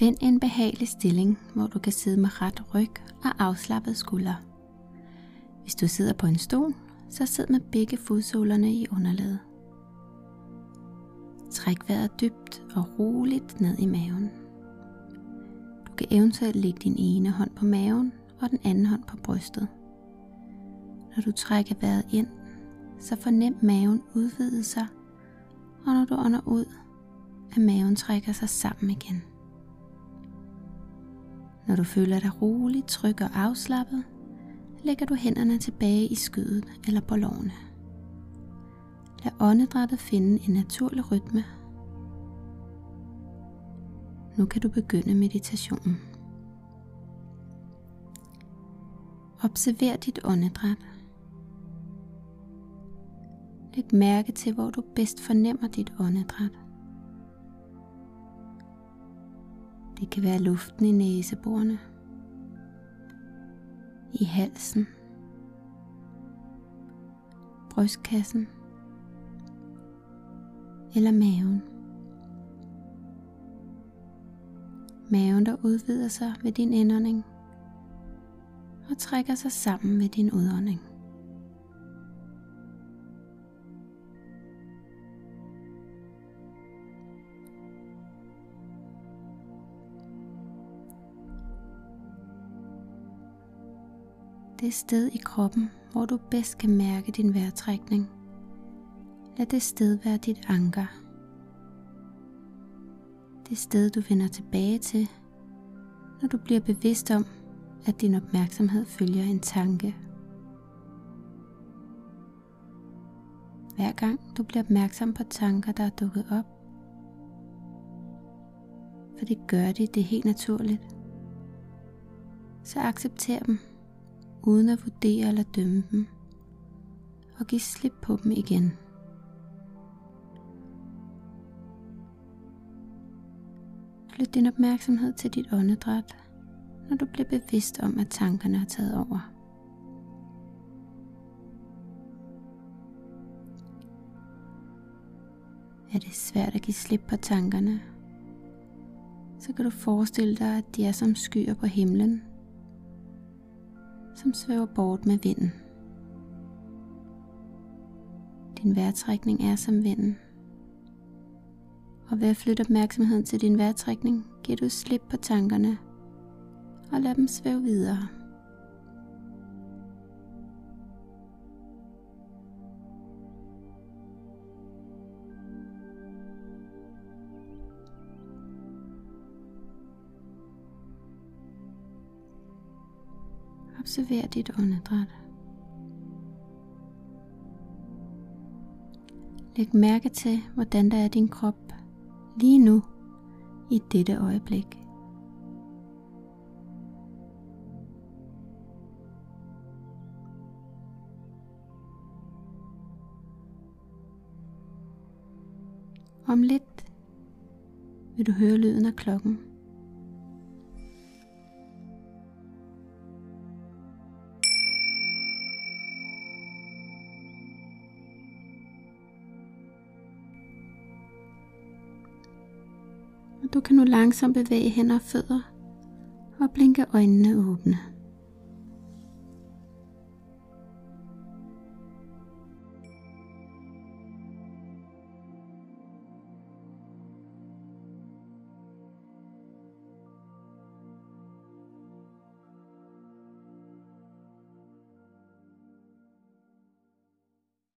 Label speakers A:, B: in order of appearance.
A: Find en behagelig stilling, hvor du kan sidde med ret ryg og afslappet skulder. Hvis du sidder på en stol, så sid med begge fodsålerne i underlaget. Træk vejret dybt og roligt ned i maven. Du kan eventuelt lægge din ene hånd på maven og den anden hånd på brystet. Når du trækker vejret ind, så fornem maven udvide sig, og når du ånder ud, at maven trækker sig sammen igen. Når du føler dig rolig, tryg og afslappet, lægger du hænderne tilbage i skødet eller på lårene. Lad åndedrættet finde en naturlig rytme. Nu kan du begynde meditationen. Observer dit åndedræt. Læg mærke til, hvor du bedst fornemmer dit åndedræt. Det kan være luften i næseborene, i halsen, brystkassen eller maven. Maven, der udvider sig ved din indånding og trækker sig sammen med din udånding. Det sted i kroppen, hvor du bedst kan mærke din vejrtrækning. Lad det sted være dit anker. Det sted du vender tilbage til, når du bliver bevidst om, at din opmærksomhed følger en tanke. Hver gang du bliver opmærksom på tanker, der er dukket op, for det gør de, det er helt naturligt, så accepter dem uden at vurdere eller dømme dem, og give slip på dem igen. Flyt din opmærksomhed til dit åndedræt, når du bliver bevidst om, at tankerne har taget over. Er det svært at give slip på tankerne, så kan du forestille dig, at de er som skyer på himlen, som svæver bort med vinden. Din vejrtrækning er som vinden. Og ved at flytte opmærksomheden til din vejrtrækning, giver du slip på tankerne og lad dem svæve videre. Observer dit åndedræt. Læg mærke til, hvordan der er din krop lige nu i dette øjeblik. Om lidt vil du høre lyden af klokken. Du kan nu langsomt bevæge hænder og fødder og blinke øjnene åbne.